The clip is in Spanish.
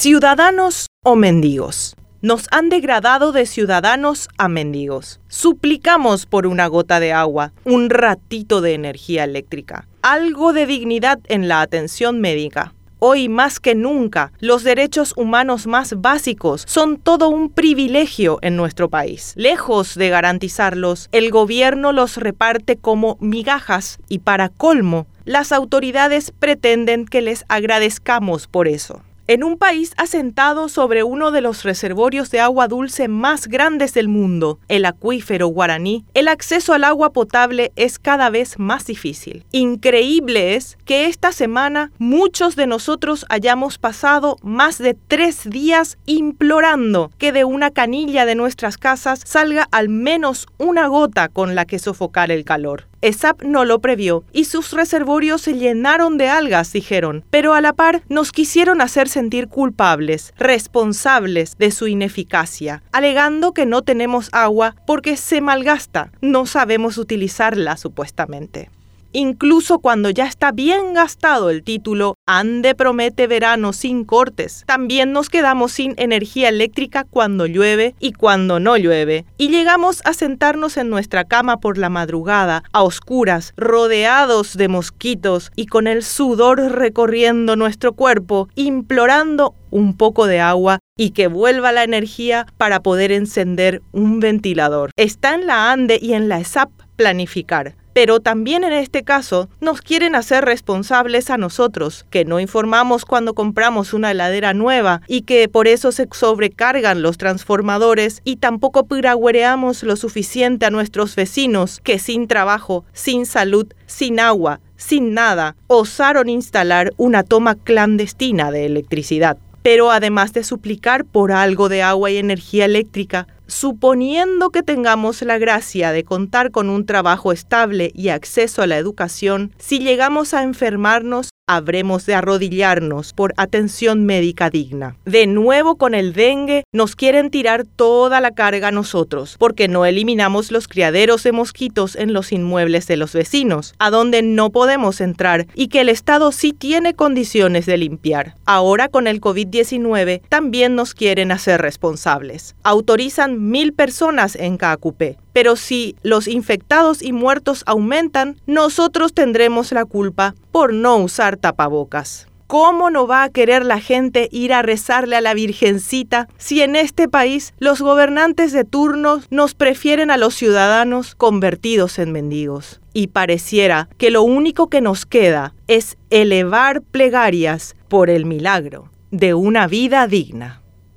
Ciudadanos o mendigos. Nos han degradado de ciudadanos a mendigos. Suplicamos por una gota de agua, un ratito de energía eléctrica, algo de dignidad en la atención médica. Hoy más que nunca, los derechos humanos más básicos son todo un privilegio en nuestro país. Lejos de garantizarlos, el gobierno los reparte como migajas y para colmo, las autoridades pretenden que les agradezcamos por eso. En un país asentado sobre uno de los reservorios de agua dulce más grandes del mundo, el acuífero guaraní, el acceso al agua potable es cada vez más difícil. Increíble es que esta semana muchos de nosotros hayamos pasado más de tres días implorando que de una canilla de nuestras casas salga al menos una gota con la que sofocar el calor. ESAP no lo previó y sus reservorios se llenaron de algas, dijeron, pero a la par nos quisieron hacer sentir culpables, responsables de su ineficacia, alegando que no tenemos agua porque se malgasta, no sabemos utilizarla supuestamente. Incluso cuando ya está bien gastado el título, Ande promete verano sin cortes. También nos quedamos sin energía eléctrica cuando llueve y cuando no llueve. Y llegamos a sentarnos en nuestra cama por la madrugada, a oscuras, rodeados de mosquitos y con el sudor recorriendo nuestro cuerpo, implorando un poco de agua y que vuelva la energía para poder encender un ventilador. Está en la ANDE y en la ESAP planificar pero también en este caso nos quieren hacer responsables a nosotros, que no informamos cuando compramos una heladera nueva y que por eso se sobrecargan los transformadores y tampoco piragüereamos lo suficiente a nuestros vecinos que sin trabajo, sin salud, sin agua, sin nada, osaron instalar una toma clandestina de electricidad. Pero además de suplicar por algo de agua y energía eléctrica, suponiendo que tengamos la gracia de contar con un trabajo estable y acceso a la educación, si llegamos a enfermarnos, habremos de arrodillarnos por atención médica digna. De nuevo con el dengue, nos quieren tirar toda la carga a nosotros, porque no eliminamos los criaderos de mosquitos en los inmuebles de los vecinos, a donde no podemos entrar y que el Estado sí tiene condiciones de limpiar. Ahora con el COVID-19 también nos quieren hacer responsables. Autorizan mil personas en Cacupé, pero si los infectados y muertos aumentan, nosotros tendremos la culpa por no usar tapabocas. ¿Cómo no va a querer la gente ir a rezarle a la Virgencita si en este país los gobernantes de turno nos prefieren a los ciudadanos convertidos en mendigos? Y pareciera que lo único que nos queda es elevar plegarias por el milagro de una vida digna.